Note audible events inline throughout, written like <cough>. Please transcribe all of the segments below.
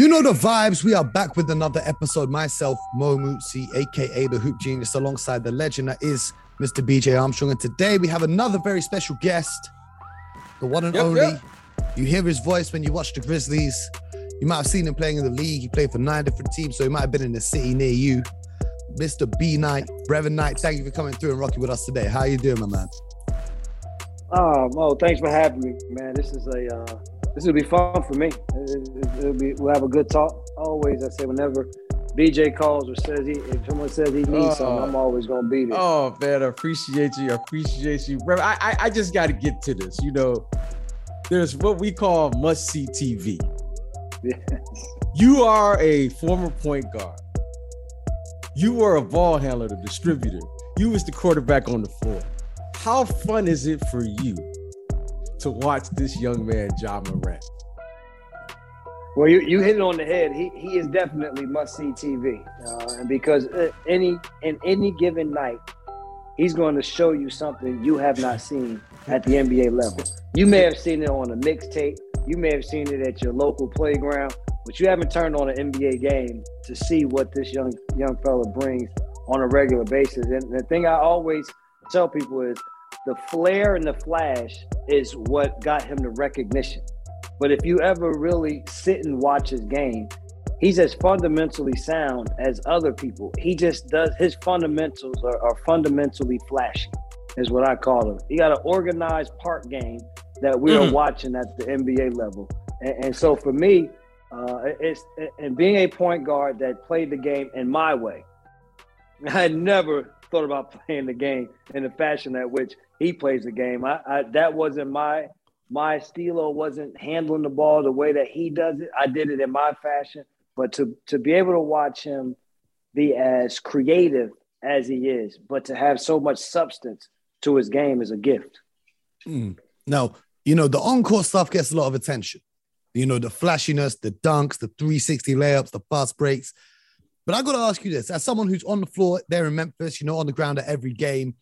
You know the vibes. We are back with another episode. Myself, Mo Mutsi, aka the Hoop Genius, alongside the legend that is Mr. BJ Armstrong. And today we have another very special guest, the one and Yep, only. yep. You hear his voice when you watch the Grizzlies. You might have seen him playing in the league. He played for nine different teams, so he might have been in the city near you. Mr. B Knight, Brevin Knight, thank you for coming through and rocking with us today. How you doing, my man? Oh, Mo, thanks for having me, man. This is a uh, this will be fun for me. It, it, will be we'll have a good talk. Always, I say whenever BJ calls or says he if someone says he needs Oh. something, I'm oh. always gonna be there. Oh man, I appreciate you. I appreciate you. I, I, I just got to get to this. You know, there's what we call must see TV. Yes. You are a former point guard. You were a ball handler, the distributor. You was the quarterback on the floor. How fun is it for you to watch this young man, Ja Morant? Well, you, you hit it on the head. He he is definitely must see TV, uh, and because uh, any in any given night, he's going to show you something you have not seen at the NBA level. You may have seen it on a mixtape. You may have seen it at your local playground, but you haven't turned on an NBA game to see what this young young fella brings on a regular basis. And the thing I always tell people is the flair and the flash is what got him the recognition. But if you ever really sit and watch his game, he's as fundamentally sound as other people. He just does his fundamentals are, are fundamentally flashy, is what I call him. He got an organized part game that we are Mm. watching at the NBA level. And, and so for me, uh, it's and being a point guard that played the game in my way, <laughs> I had never thought about <laughs> playing the game in the fashion at which he plays the game. I, I that wasn't my my stilo wasn't handling the ball the way that he does it. I did it in my fashion. But to to be able to watch him be as creative as he is, but to have so much substance to his game is a gift. Mm. Now, you know, the encore stuff gets a lot of attention. You know, the flashiness, the dunks, the 360 layups, the fast breaks. But I've got to ask you this as someone who's on the floor there in Memphis, you know, on the ground at every game,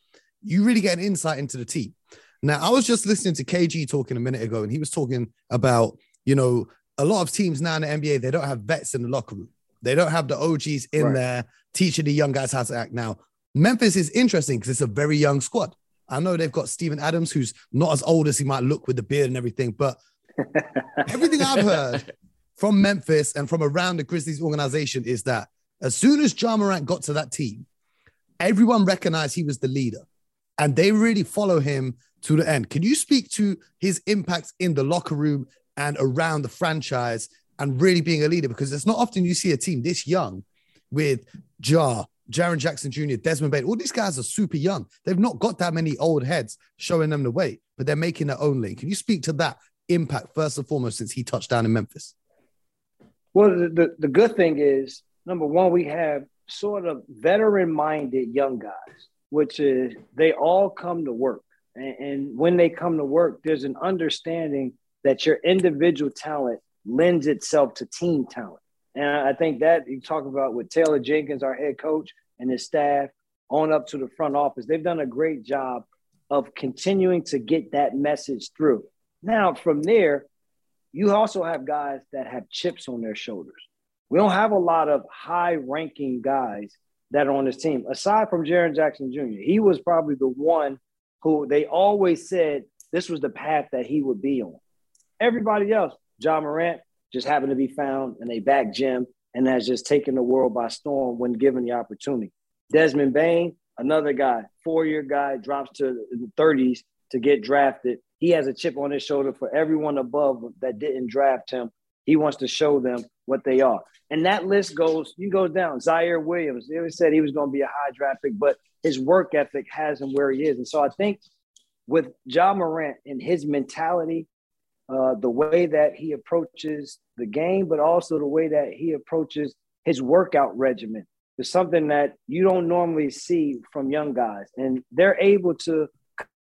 you really get an insight into the team. Now, I was just listening to KG talking a minute ago, and he was talking about, you know, a lot of teams now in the NBA, they don't have vets in the locker room. They don't have the OGs in Right. there teaching the young guys how to act. Now, Memphis is interesting because it's a very young squad. I know they've got Steven Adams, who's not as old as he might look with the beard and everything, but <laughs> everything I've heard from Memphis and from around the Grizzlies organization is that as soon as Ja Morant got to that team, everyone recognized he was the leader and they really follow him to the end. Can you speak to his impact in the locker room and around the franchise and really being a leader? Because it's not often you see a team this young with Jar, Jaren Jackson Jr., Desmond Bane. All these guys are super young. They've not got that many old heads showing them the way, but they're making their own lane. Can you speak to that impact first and foremost since he touched down in Memphis? Well, the, the good thing is, number one, we have sort of veteran minded young guys, which is they all come to work. And, and when they come to work, there's an understanding that your individual talent lends itself to team talent. And I think that you talk about with Taylor Jenkins, our head coach, and his staff on up to the front office, they've done a great job of continuing to get that message through. Now, from there, you also have guys that have chips on their shoulders. We don't have a lot of high ranking guys that are on this team, aside from Jaren Jackson Jr. He was probably the one who they always said this was the path that he would be on. Everybody else, Ja Morant, just happened to be found in a back gym and has just taken the world by storm when given the opportunity. Desmond Bane, another guy, four year guy, drops to the 30s to get drafted. He has a chip on his shoulder for everyone above that didn't draft him. He wants to show them what they are. And that list goes, you go down. Ziaire Williams, they always said he was going to be a high draft pick, but his work ethic has him where he is. And so I think with Ja Morant and his mentality, uh, the way that he approaches the game, but also the way that he approaches his workout regimen is something that you don't normally see from young guys. And they're able to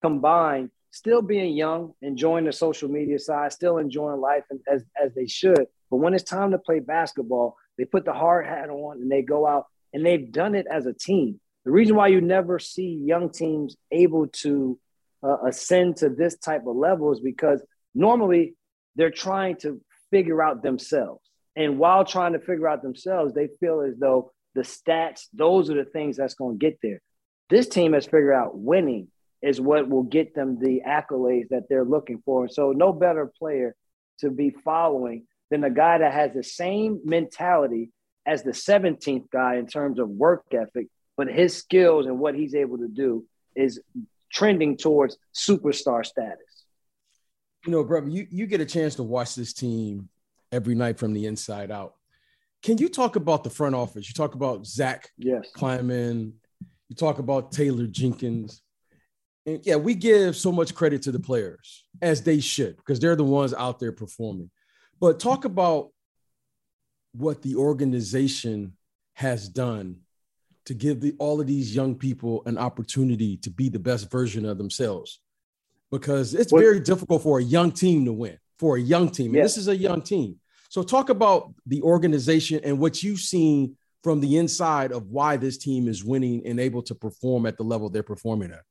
combine still being young, enjoying the social media side, still enjoying life as, as they should. But when it's time to play basketball, they put the hard hat on and they go out and they've done it as a team. The reason why you never see young teams able to uh, ascend to this type of level is because normally they're trying to figure out themselves. And while trying to figure out themselves, they feel as though the stats, those are the things that's going to get there. This team has figured out winning is what will get them the accolades that they're looking for. And so, no better player to be following than a guy that has the same mentality as the 17th guy in terms of work ethic, but his skills and what he's able to do is trending towards superstar status. You know, brother, you, you get a chance to watch this team every night from the inside out. Can you talk about the front office? You talk about Zach yes. Kleiman, you talk about Taylor Jenkins. And yeah, we give so much credit to the players as they should because they're the ones out there performing. But talk about what the organization has done to give the, all of these young people an opportunity to be the best version of themselves. Because it's very difficult for a young team to win for a young team and this is a young team. So talk about the organization and what you've seen from the inside of why this team is winning and able to perform at the level they're performing at.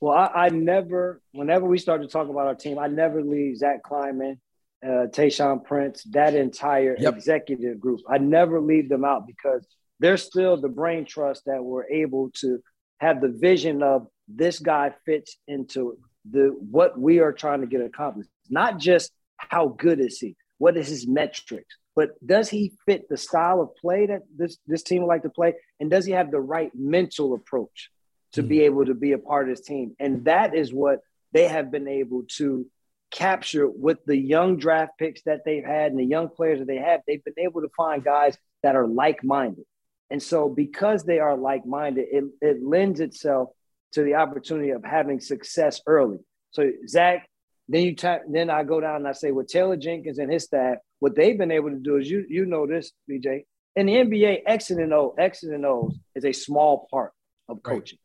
Well i, I never whenever we start to talk about our team i never leave zach kleiman uh, Tayshaun Prince, that entire yep. executive group. I never leave them out because they're still the brain trust that we're able to have the vision of this guy fits into the what we are trying to get accomplished. Not just how good is he, what is his metrics, but does he fit the style of play that this this team would like to play, and does he have the right mental approach to mm-hmm. be able to be a part of this team? And that is what they have been able to capture with the young draft picks that they've had and the young players that they have. They've been able to find guys that are like minded. And so, because they are like minded, it, it lends itself to the opportunity of having success early. So, Zach, then you ta- then I go down and I say, with Taylor Jenkins and his staff, what they've been able to do is you you know this, BJ. In the NBA, X and O, X and O's is a small part of coaching.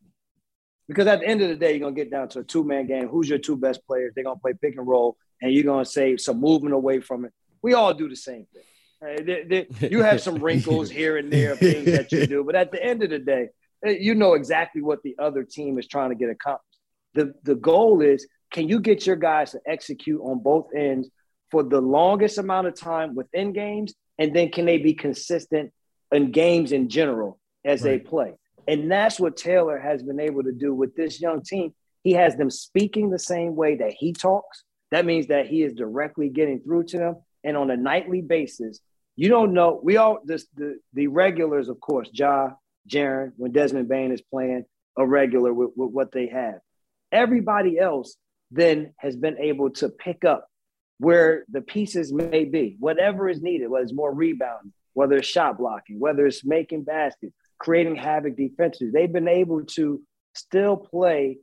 Because at the end of the day, you're gonna get down to a two-man game. Who's your two best players? They're gonna play pick and roll, and you're gonna save some movement away from it. We all do the same thing. Right? you have some wrinkles here and there, of things that you do, but at the end of the day, eh, you know exactly what the other team is trying to get accomplished. The the goal is can you get your guys to execute on both ends for the longest amount of time within games, and then can they be consistent in games in general as right. they play? And that's what Taylor has been able to do with this young team. He has them speaking the same way that he talks. That means that he is directly getting through to them. And on a nightly basis, you don't know. We all this the the regulars, of course, Ja, Jaren, when Desmond Bane is playing a regular with, with what they have. Everybody else then has been able to pick up where the pieces may be, whatever is needed, whether it's more rebounding, whether it's shot blocking, whether it's making baskets, creating havoc defensively. They've been able to still play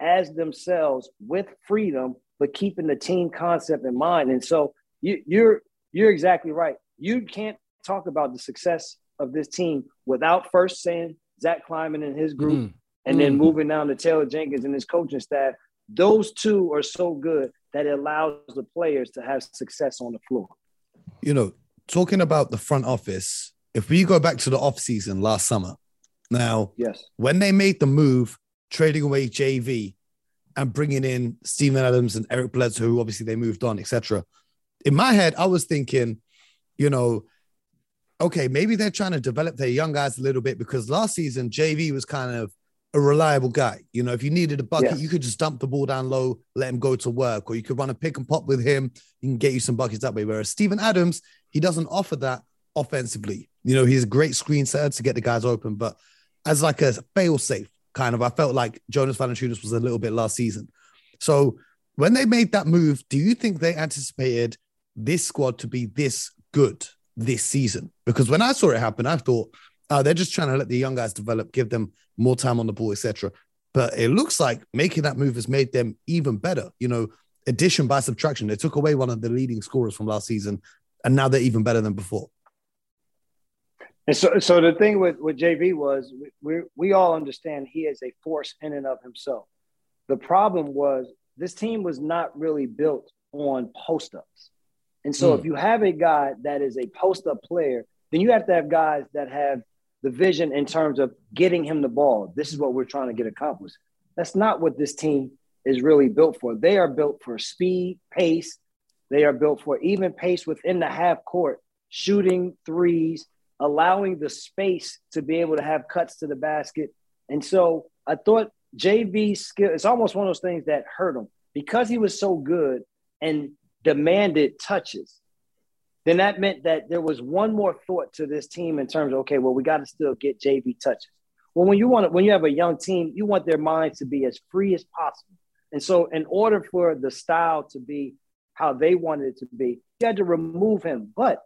as themselves with freedom, but keeping the team concept in mind. And so you, you're you're exactly right. You can't talk about the success of this team without first saying Zach Kleiman and his group, mm. and mm. then moving down to Taylor Jenkins and his coaching staff. Those two are so good that it allows the players to have success on the floor. You know, talking about the front office, if we go back to the off season last summer, now, yes, when they made the move, trading away JV and bringing in Steven Adams and Eric Bledsoe, who obviously they moved on, etc. In my head, I was thinking, you know, okay, maybe they're trying to develop their young guys a little bit because last season JV was kind of a reliable guy. You know, if you needed a bucket, yes. you could just dump the ball down low, let him go to work, or you could run a pick and pop with him. He can get you some buckets that way. Whereas Steven Adams, he doesn't offer that offensively. You know, he's a great screen setter to get the guys open, but as like a fail safe kind of, I felt like Jonas Valanciunas was a little bit last season. So when they made that move, do you think they anticipated this squad to be this good this season? Because when I saw it happen, I thought, oh, they're just trying to let the young guys develop, give them more time on the ball, etc. But it looks like making that move has made them even better. You know, addition by subtraction. They took away one of the leading scorers from last season, and now they're even better than before. And so, so the thing with, with JV was we, we, we all understand he is a force in and of himself. The problem was this team was not really built on post ups. And so, mm. if you have a guy that is a post up player, then you have to have guys that have the vision in terms of getting him the ball. This is what we're trying to get accomplished. That's not what this team is really built for. They are built for speed, pace. They are built for even pace within the half court shooting threes, allowing the space to be able to have cuts to the basket. And so I thought JV's skill, it's almost one of those things that hurt him because he was so good and demanded touches. Then that meant that there was one more thought to this team in terms of, okay, well, we got to still get JB touches. Well, when you want to, when you have a young team, you want their minds to be as free as possible. And so, in order for the style to be how they wanted it to be, you had to remove him. But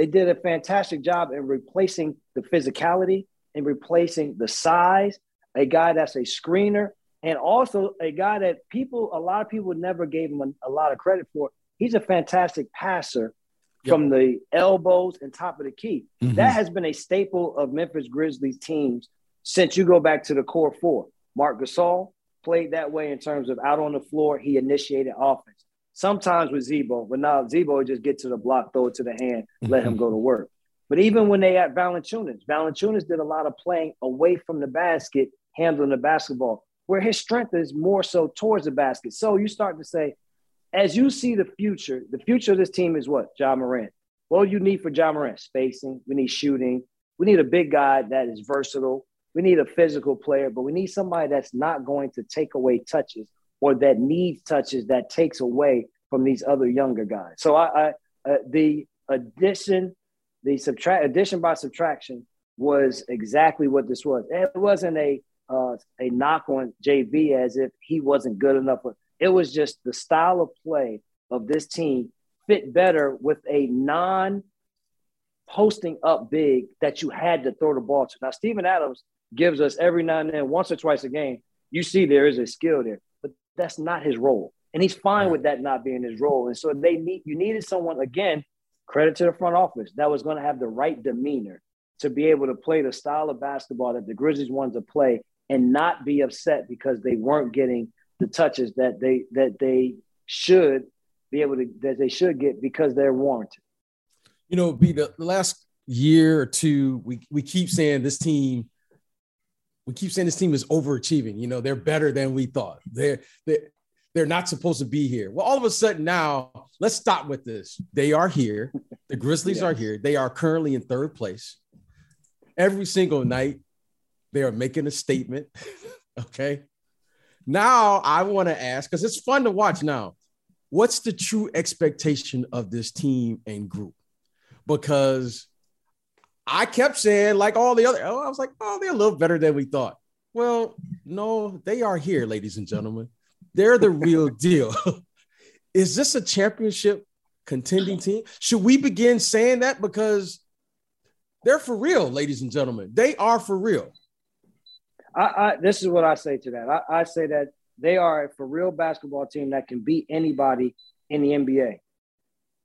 they did a fantastic job in replacing the physicality and replacing the size, a guy that's a screener, and also a guy that people, a lot of people never gave him a, a lot of credit for. He's a fantastic passer yep. from the elbows and top of the key. Mm-hmm. That has been a staple of Memphis Grizzlies teams since you go back to the core four. Marc Gasol played that way in terms of out on the floor, he initiated offense. Sometimes with Z-Bo, but now would just get to the block, throw it to the hand, let him mm-hmm. go to work. But even when they had Valanciunas, Valanciunas did a lot of playing away from the basket, handling the basketball, where his strength is more so towards the basket. So you start to say, as you see the future, the future of this team is what? Ja Morant. What do you need for Ja Morant? Spacing. We need shooting. We need a big guy that is versatile. We need a physical player, but we need somebody that's not going to take away touches or that needs touches that takes away from these other younger guys. So I, I uh, the addition, the subtract addition by subtraction was exactly what this was. It wasn't a uh, a knock on JV as if he wasn't good enough. It was just the style of play of this team fit better with a non posting up big that you had to throw the ball to. Now, Steven Adams gives us every now and then, once or twice a game, you see there is a skill there, that's not his role. And he's fine with that not being his role. And so they need you needed someone again, credit to the front office, that was going to have the right demeanor to be able to play the style of basketball that the Grizzlies wanted to play and not be upset because they weren't getting the touches that they that they should be able to that they should get because they're warranted. You know, be the last year or two, we we keep saying this team we keep saying this team is overachieving. You know, they're better than we thought. They're they they're not supposed to be here. Well, all of a sudden now, let's stop with this. They are here. The Grizzlies yeah. are here. They are currently in third place. Every single night, they are making a statement. <laughs> okay. Now I want to ask because it's fun to watch now. What's the true expectation of this team and group? Because I kept saying, like all the other, oh, I was like, oh, they're a little better than we thought. Well, no, they are here, ladies and gentlemen. They're the real <laughs> deal. <laughs> Is this a championship contending team? Should we begin saying that? Because they're for real, ladies and gentlemen. They are for real. I, I this is what I say to that. I, I say that they are a for real basketball team that can beat anybody in the NBA.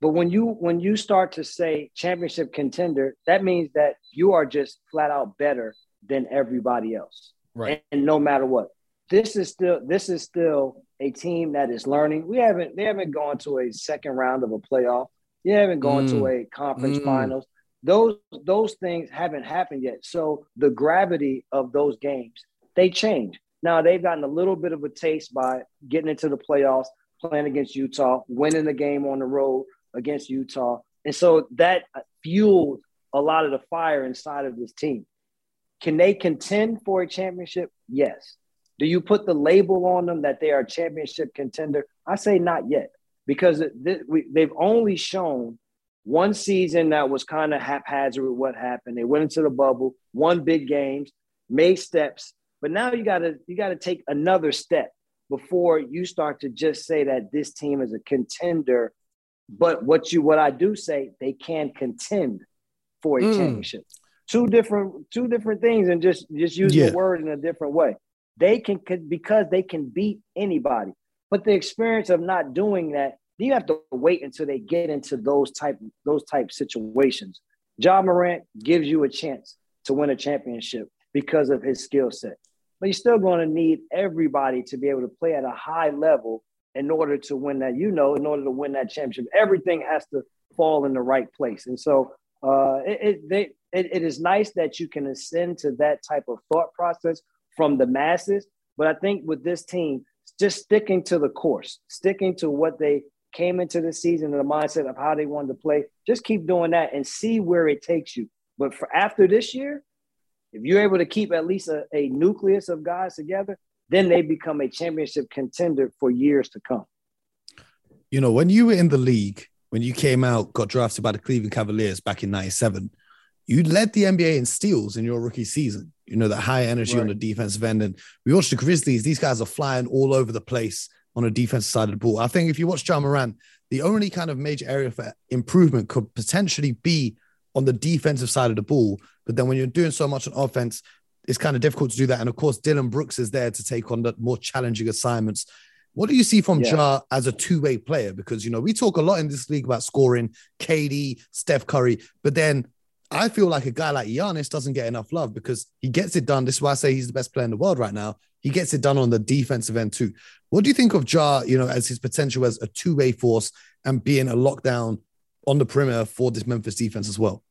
But when you when you start to say championship contender, that means that you are just flat out better than everybody else. Right. And, and no matter what. This is still this is still a team that is learning. We haven't they haven't gone to a second round of a playoff. They haven't gone mm. to a conference mm. finals. Those those things haven't happened yet. So the gravity of those games, they change. Now they've gotten a little bit of a taste by getting into the playoffs, playing against Utah, winning the game on the road, against Utah. And so that fueled a lot of the fire inside of this team. Can they contend for a championship? Yes. Do you put the label on them that they are championship contender? I say not yet because they've only shown one season that was kind of haphazard with what happened. They went into the bubble, won big games, made steps, but now you got to you got to take another step before you start to just say that this team is a contender but what you what I do say, they can contend for a mm. championship. Two different two different things, and just just use yeah. the word in a different way. They can because they can beat anybody. But the experience of not doing that, you have to wait until they get into those type those type situations. Ja Morant gives you a chance to win a championship because of his skill set. But you're still going to need everybody to be able to play at a high level in order to win that, you know, in order to win that championship, everything has to fall in the right place. And so uh, it, it, they, it, it is nice that you can ascend to that type of thought process from the masses. But I think with this team, just sticking to the course, sticking to what they came into the season in the mindset of how they wanted to play. Just keep doing that and see where it takes you. But for after this year, if you're able to keep at least a, a nucleus of guys together, then they become a championship contender for years to come. You know, when you were in the league, when you came out, got drafted by the Cleveland Cavaliers back in 97, you led the NBA in steals in your rookie season. You know, the high energy right. on the defensive end. And we watched the Grizzlies, these guys are flying all over the place on a defensive side of the ball. I think if you watch Ja Morant, the only kind of major area for improvement could potentially be on the defensive side of the ball. But then when you're doing so much on offense, it's kind of difficult to do that. And of course, Dillon Brooks is there to take on the more challenging assignments. What do you see from yeah. Ja as a two-way player? Because you know we talk a lot in this league about scoring, KD, Steph Curry, but then I feel like a guy like Giannis doesn't get enough love because he gets it done. This is why I say he's the best player in the world right now. He gets it done on the defensive end too. What do you think of Ja? You know, as his potential as a two-way force and being a lockdown on the perimeter for this Memphis defense as well.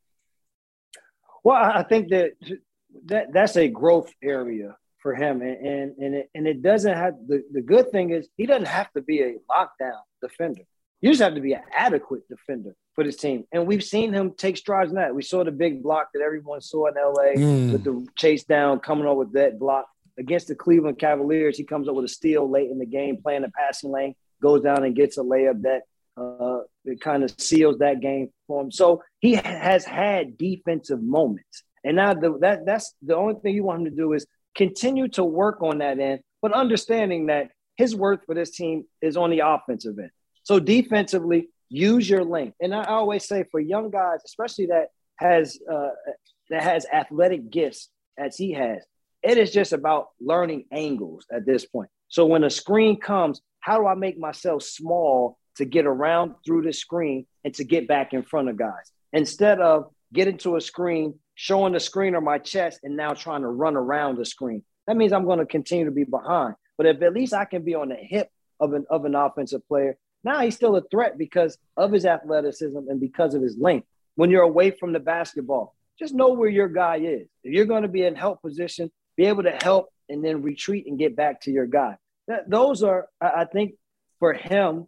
Well, I think that that that's a growth area for him, and and and it, and it doesn't have the the good thing is he doesn't have to be a lockdown defender. You just have to be an adequate defender for this team, and we've seen him take strides in that. We saw the big block that everyone saw in LA mm. with the chase down, coming up with that block against the Cleveland Cavaliers. He comes up with a steal late in the game, playing the passing lane, goes down and gets a layup that uh, it kind of seals that game for him. So he has had defensive moments, and now the, that that's the only thing you want him to do is continue to work on that end, but understanding that his worth for this team is on the offensive end. So defensively, use your length. And I always say for young guys, especially that has uh, that has athletic gifts as he has, it is just about learning angles at this point. So when a screen comes, how do I make myself small to get around through the screen and to get back in front of guys instead of getting to a screen, showing the screen on my chest, and now trying to run around the screen. That means I'm going to continue to be behind. But if at least I can be on the hip of an of an offensive player, now he's still a threat because of his athleticism and because of his length. When you're away from the basketball, just know where your guy is. If you're going to be in help position, be able to help and then retreat and get back to your guy. That, those are, I think, for him,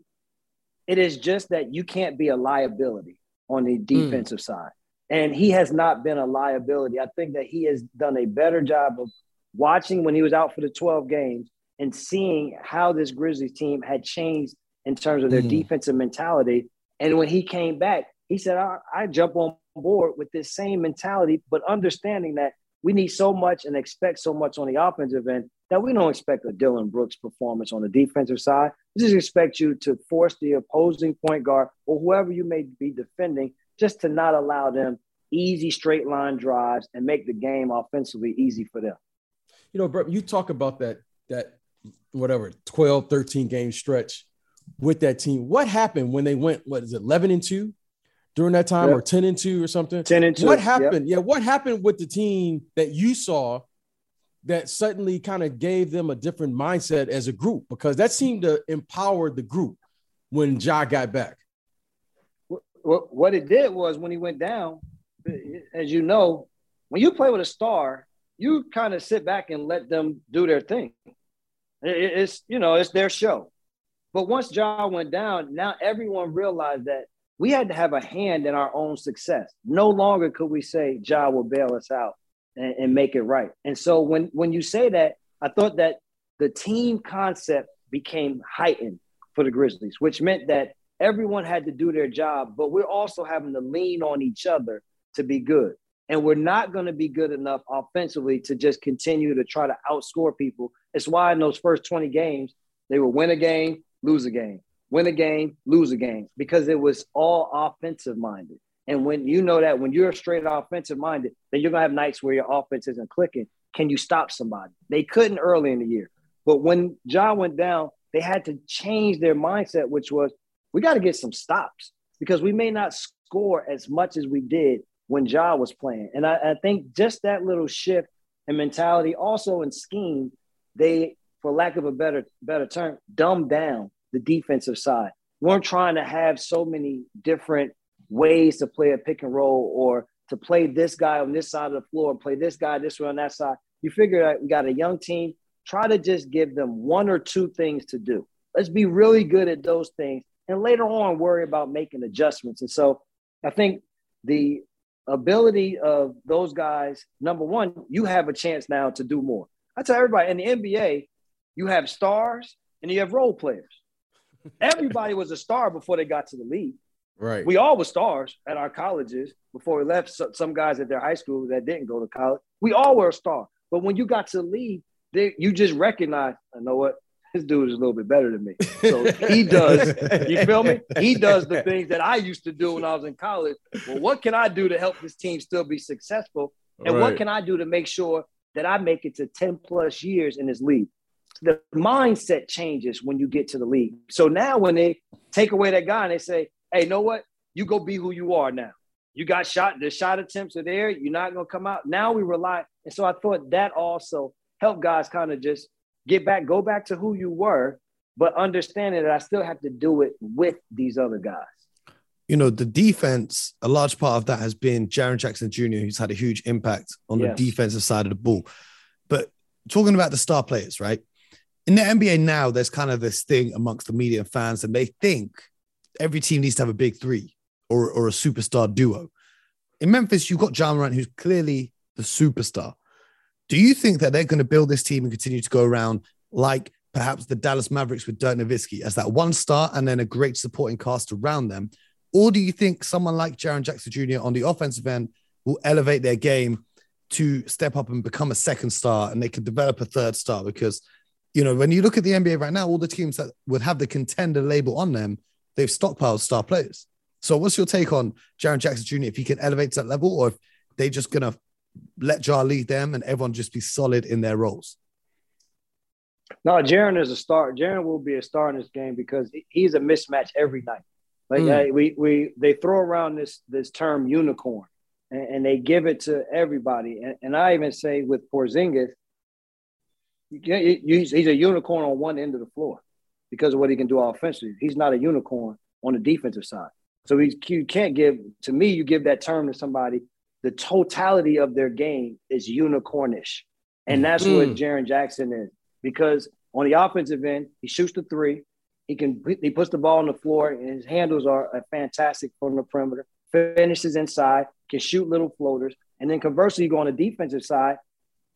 it is just that you can't be a liability on the hmm. defensive mm. side. And he has not been a liability. I think that he has done a better job of watching when he was out for the 12 games and seeing how this Grizzlies team had changed in terms of their mm. defensive mentality. And when he came back, he said, I, I jump on board with this same mentality, but understanding that we need so much and expect so much on the offensive end that we don't expect a Dillon Brooks performance on the defensive side. We just expect you to force the opposing point guard or whoever you may be defending just to not allow them easy straight line drives and make the game offensively easy for them. You know, Brett, you talk about that that whatever 12, 13 game stretch with that team. What happened when they went, what is it, 11 and 2 during that time yep. or 10 and 2 or something? 10 and 2. What happened? Yep. Yeah, what happened with the team that you saw that suddenly kind of gave them a different mindset as a group because that seemed to empower the group when Ja got back. What, it did was when he went down, as you know, when you play with a star, you kind of sit back and let them do their thing. It's you know it's their show. But once Ja went down, now everyone realized that we had to have a hand in our own success. No longer could we say Ja will bail us out and, and make it right. And so when when you say that, I thought that the team concept became heightened for the Grizzlies, which meant that everyone had to do their job, but we're also having to lean on each other to be good. And we're not going to be good enough offensively to just continue to try to outscore people. It's why in those first 20 games, they would win a game, lose a game, win a game, lose a game, because it was all offensive minded. And when you know that when you're straight offensive minded, then you're gonna have nights where your offense isn't clicking. Can you stop somebody? They couldn't early in the year. But when Ja went down, they had to change their mindset, which was we got to get some stops because we may not score as much as we did when Ja was playing. And I, I think just that little shift in mentality, also in scheme, they, for lack of a better better term, dumbed down the defensive side. We weren't trying to have so many different ways to play a pick and roll or to play this guy on this side of the floor, play this guy this way on that side. You figure out we got a young team. Try to just give them one or two things to do. Let's be really good at those things and later on worry about making adjustments. And so I think the ability of those guys, number one, you have a chance now to do more. I tell everybody in the NBA, you have stars and you have role players. Everybody was a star before they got to the league. Right. We all were stars at our colleges before we left. some guys at their high school that didn't go to college. We all were a star. But when you got to the league, they, you just recognize, I know what, this dude is a little bit better than me. So he does, you feel me? He does the things that I used to do when I was in college. Well, what can I do to help this team still be successful? And right. what can I do to make sure that I make it to 10 plus years in this league? The mindset changes when you get to the league. So now when they take away that guy and they say, hey, know what? You go be who you are now. You got shot, the shot attempts are there. You're not going to come out. Now we rely. And so I thought that also helped guys kind of just get back, go back to who you were, but understanding that I still have to do it with these other guys. You know, the defense, a large part of that has been Jaren Jackson Jr., who's had a huge impact on yes. the defensive side of the ball. But talking about the star players, right? In the NBA now, there's kind of this thing amongst the media and fans, and they think every team needs to have a big three or, or a superstar duo. In Memphis, you've got Ja Morant, who's clearly the superstar. Do you think that they're going to build this team and continue to go around like perhaps the Dallas Mavericks with Dirk Nowitzki as that one star and then a great supporting cast around them? Or do you think someone like Jaren Jackson Jr. on the offensive end will elevate their game to step up and become a second star and they can develop a third star? Because, you know, when you look at the NBA right now, all the teams that would have the contender label on them, they've stockpiled star players. So what's your take on Jaren Jackson Jr. if he can elevate to that level or if they're just going to let Ja lead them and everyone just be solid in their roles? No, Jaren is a star. Jaren will be a star in this game because he's a mismatch every night. Like mm. uh, we we they throw around this this term unicorn, and, and they give it to everybody. And, and, I even say with Porzingis, he's a unicorn on one end of the floor because of what he can do offensively. He's not a unicorn on the defensive side. So he's, you can't give to me. You give that term to somebody the totality of their game is unicornish. And that's mm. what Jaren Jackson is. Because on the offensive end, he shoots the three. He can he puts the ball on the floor, and his handles are fantastic from the perimeter. Finishes inside, can shoot little floaters, and then conversely, you go on the defensive side.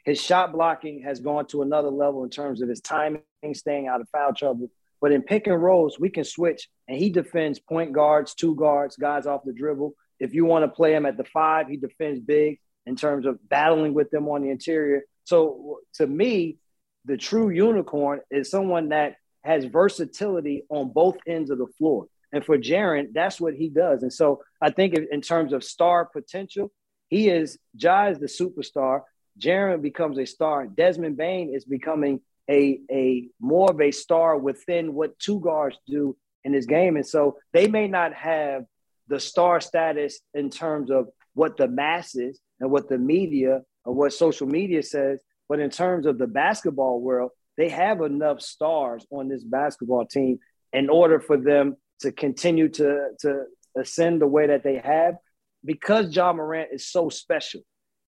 His shot blocking has gone to another level in terms of his timing, staying out of foul trouble. But in pick and rolls, we can switch, and he defends point guards, two guards, guys off the dribble. If you want to play him at the five, he defends big in terms of battling with them on the interior. So to me, the true unicorn is someone that has versatility on both ends of the floor. And for Jaren, that's what he does. And so I think in terms of star potential, he is Ja is the superstar. Jaren becomes a star. Desmond Bane is becoming a, a more of a star within what two guards do in this game. And so they may not have the star status in terms of what the masses and what the media or what social media says. But in terms of the basketball world, they have enough stars on this basketball team in order for them to continue to, to ascend the way that they have because Ja Morant is so special.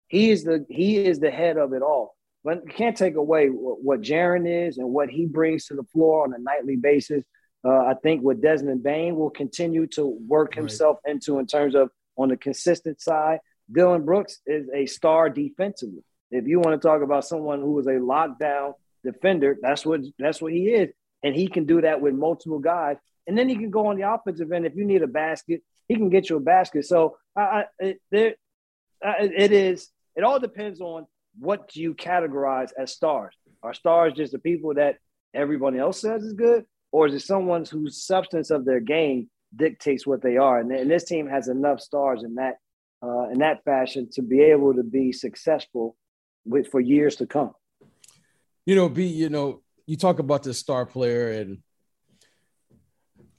He is the he is the head of it all. But you can't take away what, what Jaren is and what he brings to the floor on a nightly basis uh, I think what Desmond Bane will continue to work himself right. into in terms of on the consistent side. Dillon Brooks is a star defensively. If you want to talk about someone who is a lockdown defender, that's what that's what he is, and he can do that with multiple guys. And then he can go on the offensive end if you need a basket, he can get you a basket. So I, it, there, it is. It all depends on what you categorize as stars. Are stars just the people that everybody else says is good, or is it someone whose substance of their game dictates what they are? And, and this team has enough stars in that uh, in that fashion to be able to be successful with for years to come. You know, B, you know, you talk about this star player, and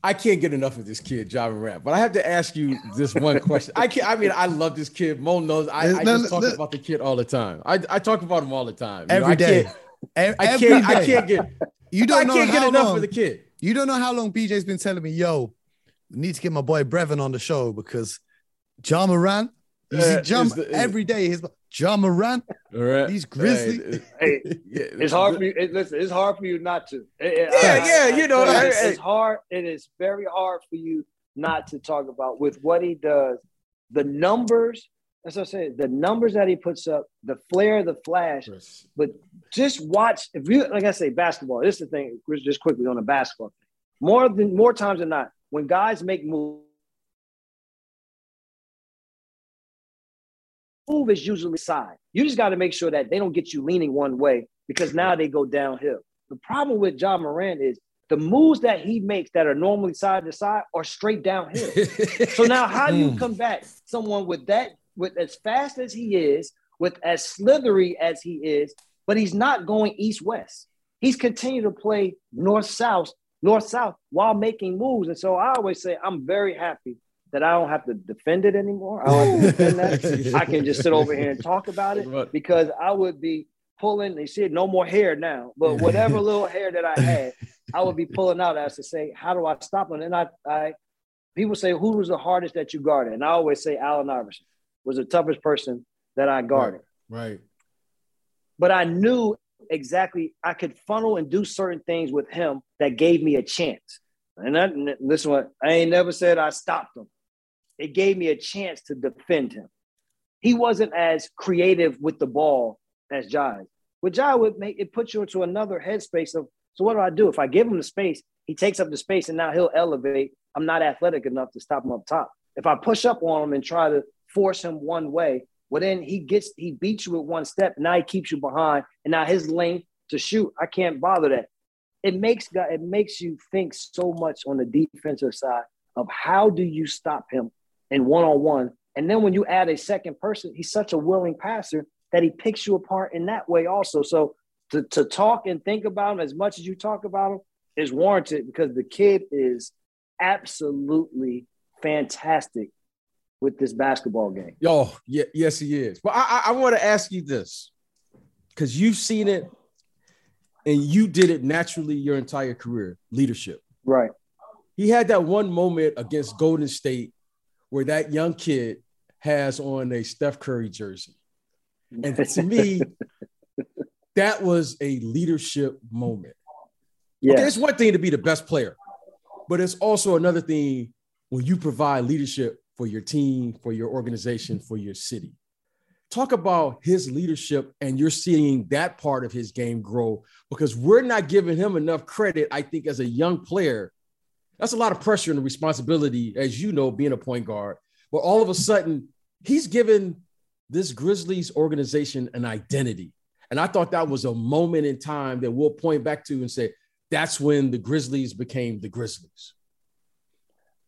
I can't get enough of this kid, Java Rap. But I have to ask you this one <laughs> question. I can't. I mean, I love this kid. Mo knows. I, I just talk about the kid all the time. I, I talk about him all the time. You every know, day. I can't, I can't, I can't get. You don't I know can't get enough long, for the kid. You don't know how long BJ's been telling me, yo, need to get my boy Brevin on the show because Ja Morant, you uh, see Jump the, every day. His Ja Morant, All right. these Grizzlies. <laughs> Hey, Yeah, it's hard for you. It, listen, it's hard for you not to. It- Yeah, yeah, you know, it's, it's hard. It is very hard for you not to talk about with what he does. The numbers, as I said, the numbers that he puts up, the flair, the flash. Chris. But just watch. If you, like I say, basketball. This is the thing. Just quickly on the basketball. Thing. More than more times than not, when guys make moves. Move is usually side. You just got to make sure that they don't get you leaning one way because now they go downhill. The problem with Ja Morant is the moves that he makes that are normally side to side are straight downhill. <laughs> So now, how do you Mm. combat someone with that, with as fast as he is, with as slithery as he is, but he's not going east west. He's continued to play north south, north south while making moves. And so I always say I'm very happy that I don't have to defend it anymore. I don't have to defend that. <laughs> I can just sit over here and talk about it because I would be pulling. They said no more hair now, but whatever <laughs> little hair that I had, I would be pulling out as to say, how do I stop him? And I, I, people say, who was the hardest that you guarded? And I always say Allen Iverson was the toughest person that I guarded. Right. But I knew exactly I could funnel and do certain things with him that gave me a chance. And that, this one, I ain't never said I stopped him. It gave me a chance to defend him. He wasn't as creative with the ball as Ja. With Ja would make it put you into another headspace of so what do I do? If I give him the space, he takes up the space and now he'll elevate. I'm not athletic enough to stop him up top. If I push up on him and try to force him one way, well then he gets he beats you with one step. Now he keeps you behind, and now his length to shoot, I can't bother that. It makes it makes you think so much on the defensive side of how do you stop him in one on one, and then when you add a second person, he's such a willing passer that he picks you apart in that way also. So to, to talk and think about him as much as you talk about him is warranted because the kid is absolutely fantastic with this basketball game. Yo, yeah, yes, he is. But I, I, I want to ask you this because you've seen it and you did it naturally your entire career leadership. Right. He had that one moment against Golden State where that young kid has on a Steph Curry jersey. And to me, <laughs> that was a leadership moment. yeah. Okay, it's one thing to be the best player, but it's also another thing when you provide leadership for your team, for your organization, for your city. Talk about his leadership, and you're seeing that part of his game grow because we're not giving him enough credit, I think, as a young player. That's a lot of pressure and responsibility, as you know, being a point guard. But all of a sudden, he's given this Grizzlies organization an identity. And I thought that was a moment in time that we'll point back to and say, that's when the Grizzlies became the Grizzlies.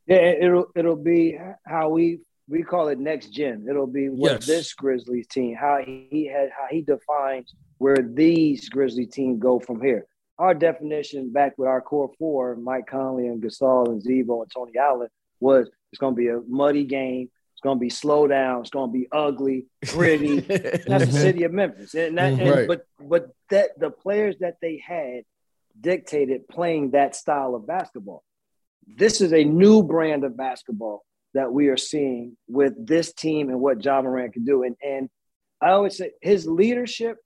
Yeah, it- it'll it'll be how we we call it next gen. It'll be what Yes. this Grizzlies team, how he had how he defines where these Grizzly team go from here. Our definition back with our core four, Mike Conley and Gasol and Z-Bo and Tony Allen, was it's gonna be a muddy game, it's gonna be slow down, it's gonna be ugly, gritty. <laughs> That's the mhm. city of Memphis. And that, and-. Right. but but that the players that they had dictated playing that style of basketball. This is a new brand of basketball that we are seeing with this team and what Ja Morant can do. And and I always say his leadership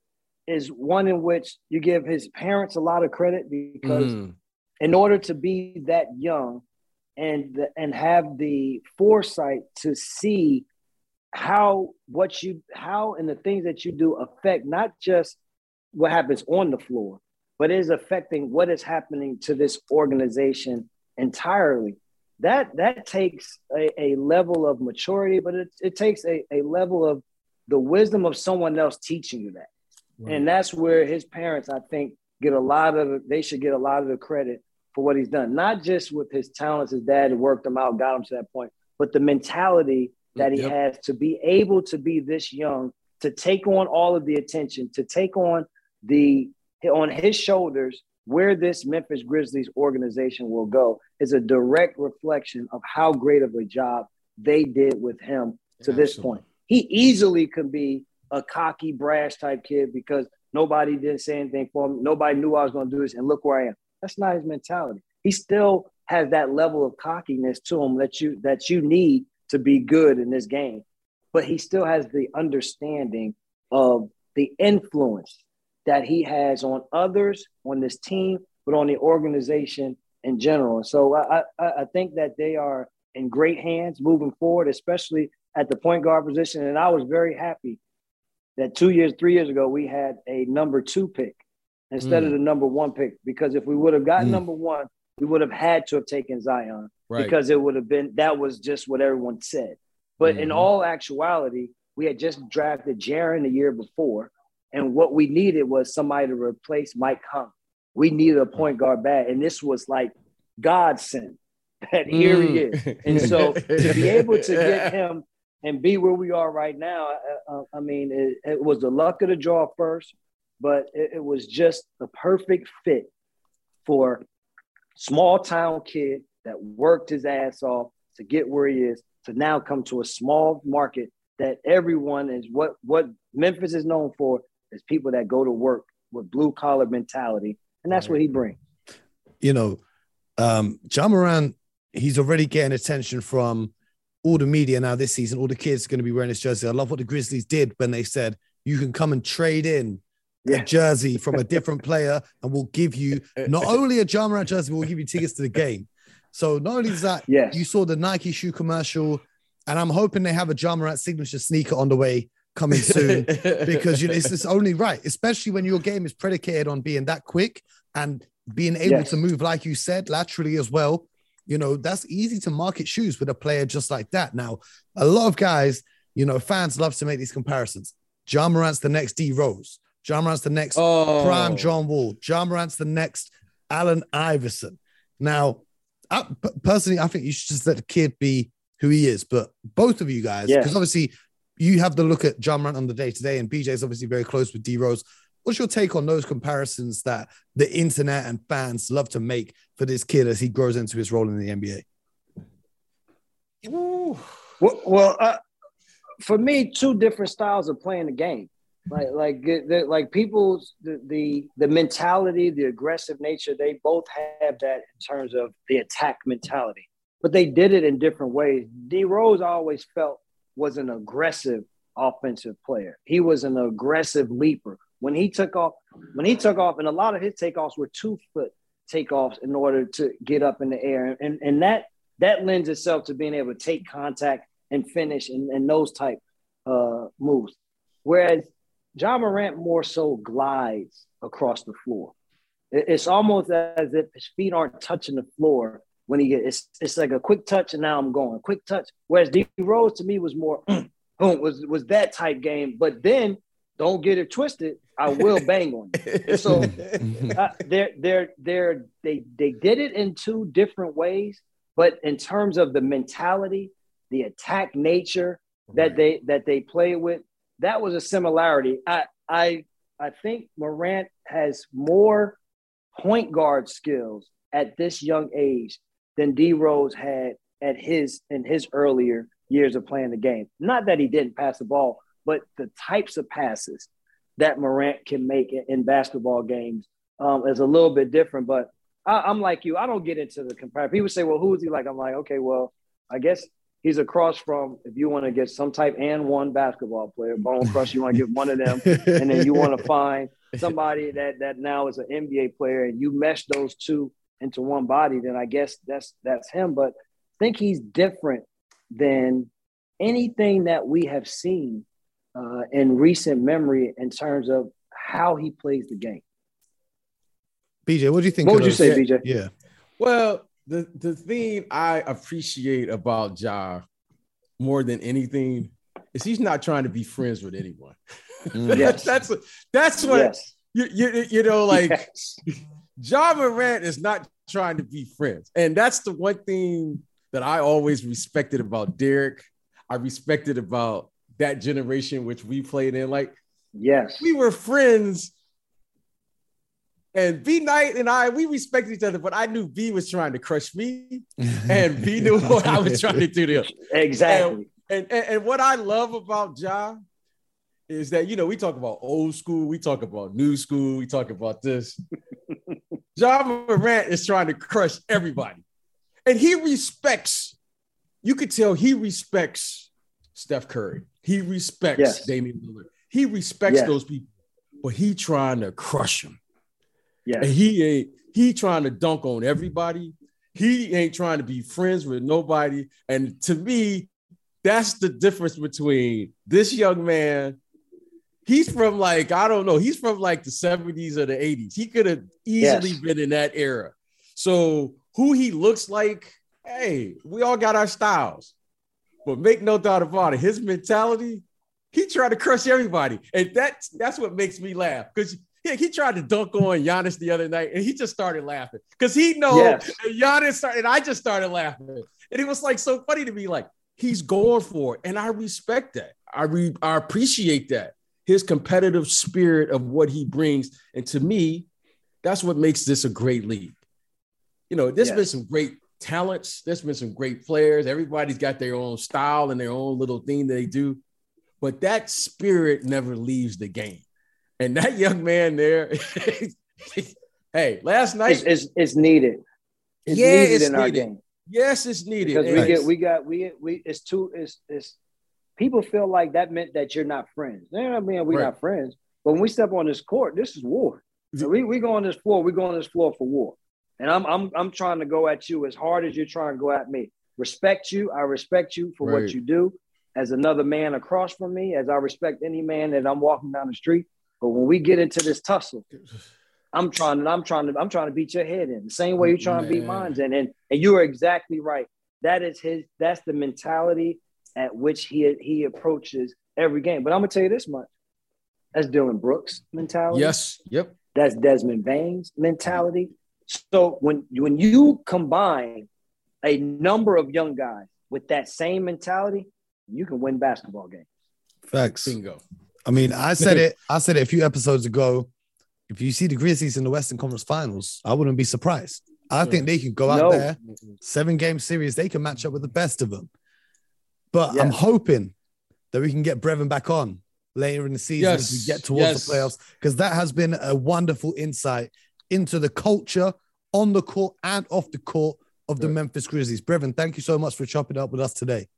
is one in which you give his parents a lot of credit because Mhm. in order to be that young and and have the foresight to see how what you how and the things that you do affect not just what happens on the floor but is affecting what is happening to this organization entirely that that takes a, a level of maturity but it, it takes a, a level of the wisdom of someone else teaching you that and that's where his parents, I think, get a lot of they should get a lot of the credit for what he's done. Not just with his talents, his dad worked him out, got him to that point, but the mentality that he Yep. has to be able to be this young, to take on all of the attention, to take on the on his shoulders where this Memphis Grizzlies organization will go is a direct reflection of how great of a job they did with him to this point. He easily could be a cocky, brash type kid because nobody didn't say anything for him. Nobody knew I was going to do this, and look where I am. That's not his mentality. He still has that level of cockiness to him that you that you need to be good in this game, but he still has the understanding of the influence that he has on others, on this team, but on the organization in general. So I, I, I think that they are in great hands moving forward, especially at the point guard position. And I was very happy that two years, three years ago, we had a number two pick instead mm. of the number one pick. Because if we would have gotten mm. number one, we would have had to have taken Zion right. because it would have been that was just what everyone said. But mm-hmm. in all actuality, we had just drafted Jaren the year before, and what we needed was somebody to replace Mike Conley. We needed a point guard bad, and this was like God sent that here mm. he is. And so <laughs> to be able to get him and be where we are right now, uh, I mean, it, it, was the luck of the draw first, but it, it was just the perfect fit for small town kid that worked his ass off to get where he is to now come to a small market that everyone is what what Memphis is known for is people that go to work with blue collar mentality, and that's right. what he brings. You know, um, Ja Morant, he's already getting attention from all the media now this season. All the kids are going to be wearing his jersey. I love what the Grizzlies did when they said you can come and trade in yeah. a jersey from a different player, and we'll give you <laughs> not only a Ja Morant jersey, but we'll give you tickets to the game. So not only is that, yes. you saw the Nike shoe commercial, and I'm hoping they have a Ja Morant signature sneaker on the way coming soon <laughs> because you know it's, it's only right, especially when your game is predicated on being that quick and being able yes. to move, like you said, laterally as well. You know, that's easy to market shoes with a player just like that. Now, a lot of guys, you know, fans love to make these comparisons. Ja Morant's the next D Rose. Ja Morant's the next oh. prime John Wall. Ja Morant's the next Allen Iverson. Now, I, personally, I think you should just let the kid be who he is. But both of you guys, because yeah. obviously you have the look at Ja Morant on the day to day, and BJ is obviously very close with D Rose. What's your take on those comparisons that the internet and fans love to make for this kid as he grows into his role in the NBA? Well, well uh, for me, two different styles of playing the game. Like, like, the, like people's the, the the mentality, the aggressive nature. They both have that in terms of the attack mentality, but they did it in different ways. D Rose always felt was an aggressive offensive player. He was an aggressive leaper. When he took off, when he took off, and a lot of his takeoffs were two foot takeoffs in order to get up in the air. And, and that that lends itself to being able to take contact and finish and, and those type uh, moves. Whereas Ja Morant more so glides across the floor. It's almost as if his feet aren't touching the floor when he gets it's, it's like a quick touch and now I'm going quick touch. Whereas D Rose to me was more <clears throat> boom was was that type game. But then don't get it twisted. I will <laughs> bang on you. So <laughs> uh, they're they're they're they they did it in two different ways. But in terms of the mentality, the attack nature that right. they that they play with, that was a similarity. I I I think Morant has more point guard skills at this young age than D Rose had at his in his earlier years of playing the game. Not that he didn't pass the ball, but the types of passes that Morant can make in basketball games um, is a little bit different. But I, am like you, I don't get into the comparison. People say, "Well, who is he like?" I'm like, okay, well, I guess he's across from if you want to get some type and one basketball player, Bone Crush, you want to get one of them, and then you want to <laughs> find somebody that that now is an NBA player, and you mesh those two into one body, then I guess that's that's him. But I think he's different than anything that we have seen uh, in recent memory in terms of how he plays the game. BJ, what do you think? What would you say, BJ? Yeah. Well, the the thing I appreciate about Ja more than anything is he's not trying to be friends with anyone. <laughs> Mm. Yes. that's that's what yes. you, you you know like yes. Ja Morant is not trying to be friends, and that's the one thing that I always respected about Derrick. I respected about that generation which we played in. Like, yes, we were friends and B Knight and I, we respected each other, but I knew B was trying to crush me, <laughs> and B knew what I was trying to do to him. Exactly. And, and, and what I love about Ja is that you know we talk about old school, we talk about new school, we talk about this. Ja Morant is trying to crush everybody, and he respects. You could tell he respects Steph Curry. He respects yes. Damian Lillard. He respects Yeah. those people, but he trying to crush them. Yeah. And he ain't he trying to dunk on everybody. He ain't trying to be friends with nobody. And to me, that's the difference between this young man. He's from like, I don't know, he's from like the 70s or the 80s. He could have easily Yes. been in that era. So who he looks like, hey, we all got our styles. But make no doubt about it, his mentality, he tried to crush everybody. And that's that's what makes me laugh. Because yeah, he tried to dunk on Giannis the other night and he just started laughing. Because he knows Yes. and Giannis started, and I just started laughing. And it was like so funny to me, like he's going for it. And I respect that. I re, I appreciate that. His competitive spirit of what he brings. And to me, that's what makes this a great league. You know, there's Yes. been some great talents, there's been some great players. Everybody's got their own style and their own little thing that they do. But that spirit never leaves the game. And that <laughs> young man there, <laughs> hey, last night, is it's needed. It's Yeah, needed it's in our needed. game yes, it's needed. because we And- get we got we we it's too it's it's people feel like that meant that you're not friends. You know what I mean? We're Right. not friends. But when we step on this court, this is war. So we we go on this floor. We go on this floor for war. And I'm I'm I'm trying to go at you as hard as you're trying to go at me. Respect you. I respect you for Right. what you do as another man across from me, as I respect any man that I'm walking down the street. But when we get into this tussle, I'm trying to I'm trying to I'm trying to beat your head in the same way you're trying to beat Man. mine in. And and you are exactly right. That is his that's the mentality at which he he approaches every game. But I'm gonna tell you this much. That's Dillon Brooks' mentality. yes, yep. That's Desmond Bane's mentality. So when when you combine a number of young guys with that same mentality, you can win basketball games. Facts. Bingo. I mean, I said <laughs> it. I said it a few episodes ago. If you see the Grizzlies in the Western Conference Finals, I wouldn't be surprised. I think they can go out No. there, seven game series. They can match up with the best of them. But I'm hoping that we can get Brevin back on later in the season as we get towards yes. the playoffs because that has been a wonderful insight into the culture on the court and off the court of the Right. Memphis Grizzlies. Brevin, thank you so much for chopping up with us today.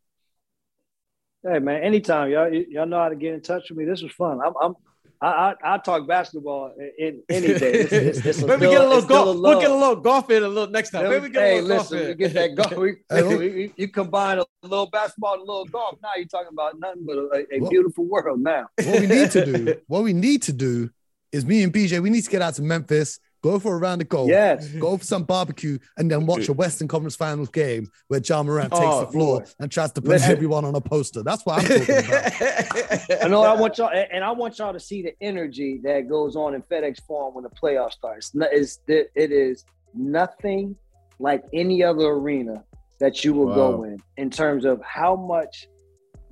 Hey man, anytime y'all y'all know how to get in touch with me. This was fun. I'm, I'm I, I I talk basketball in, any day. It's, it's, it's <laughs> Maybe still- get a little golf. a We'll get a little golf in a little next time. Maybe we get hey, a little listen, golf we in. get that golf. <laughs> We, Hey, we- we- you combine a little basketball and a little golf. Now you're talking about nothing but a, a Well- beautiful world. Now, what we need to do, <laughs> what we need to do is me and BJ, we need to get out to Memphis, go for a round of golf, yes, go for some barbecue, and then watch a Western Conference Finals game where Ja Morant takes Oh, the floor and tries to put Listen. everyone on a poster. That's what I'm talking about. <laughs> I know. I want y'all, and I want y'all to see the energy that goes on in FedEx Forum when the playoffs starts. It's, it is nothing like any other arena that you will go in in terms of how much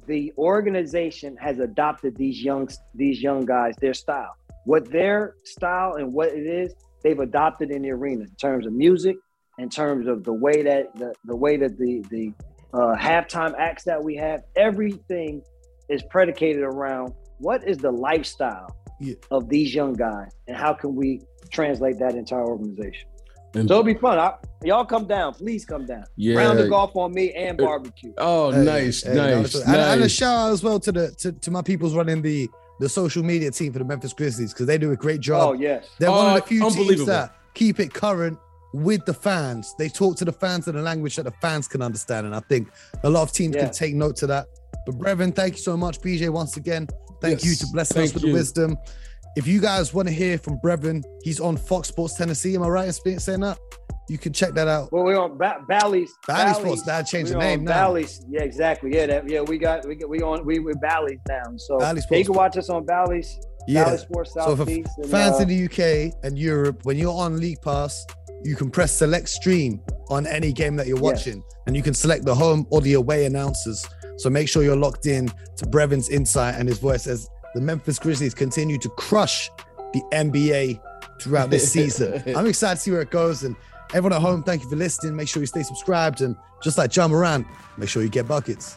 the organization has adopted these young these young guys, their style, what their style and what it is, they've adopted in the arena in terms of music, in terms of the way that the, the way that the the uh, halftime acts that we have, everything is predicated around what is the lifestyle Yeah. of these young guys and how can we translate that into our organization. And- So it'll be fun. I, y'all come down, please come down. yeah. Round of golf on me and barbecue. Oh, Hey, nice, hey, nice, no, and, and a shout out as well to the to, to my people's running the the social media team for the Memphis Grizzlies because they do a great job. Oh yes. They're one Oh, of the uh, few teams that keep it current with the fans. They talk to the fans in a language that the fans can understand. And I think a lot of teams Yeah. can take note to that. But Brevin, thank you so much. BJ, once again, thank you to blessing thank us with you. the wisdom. If you guys want to hear from Brevin, he's on Fox Sports Tennessee. Am I right in saying that? You can check that out. Well, we're on ba- Bally's. Bally Sports, that changed the name now. Bally's. Yeah, exactly. Yeah, that, yeah. We got we got we on we with Bally's now. So Bally Sports. you can watch us on Bally's. Yeah. Bally Sports So for Southeast. and, fans uh, in the UK and Europe, when you're on League Pass, you can press select stream on any game that you're Yes. watching, and you can select the home or the away announcers. So make sure you're locked in to Brevin's insight and his voice as the Memphis Grizzlies continue to crush the NBA throughout this season. <laughs> I'm excited to see where it goes. And everyone at home, thank you for listening. Make sure you stay subscribed. And just like Ja Morant, make sure you get buckets.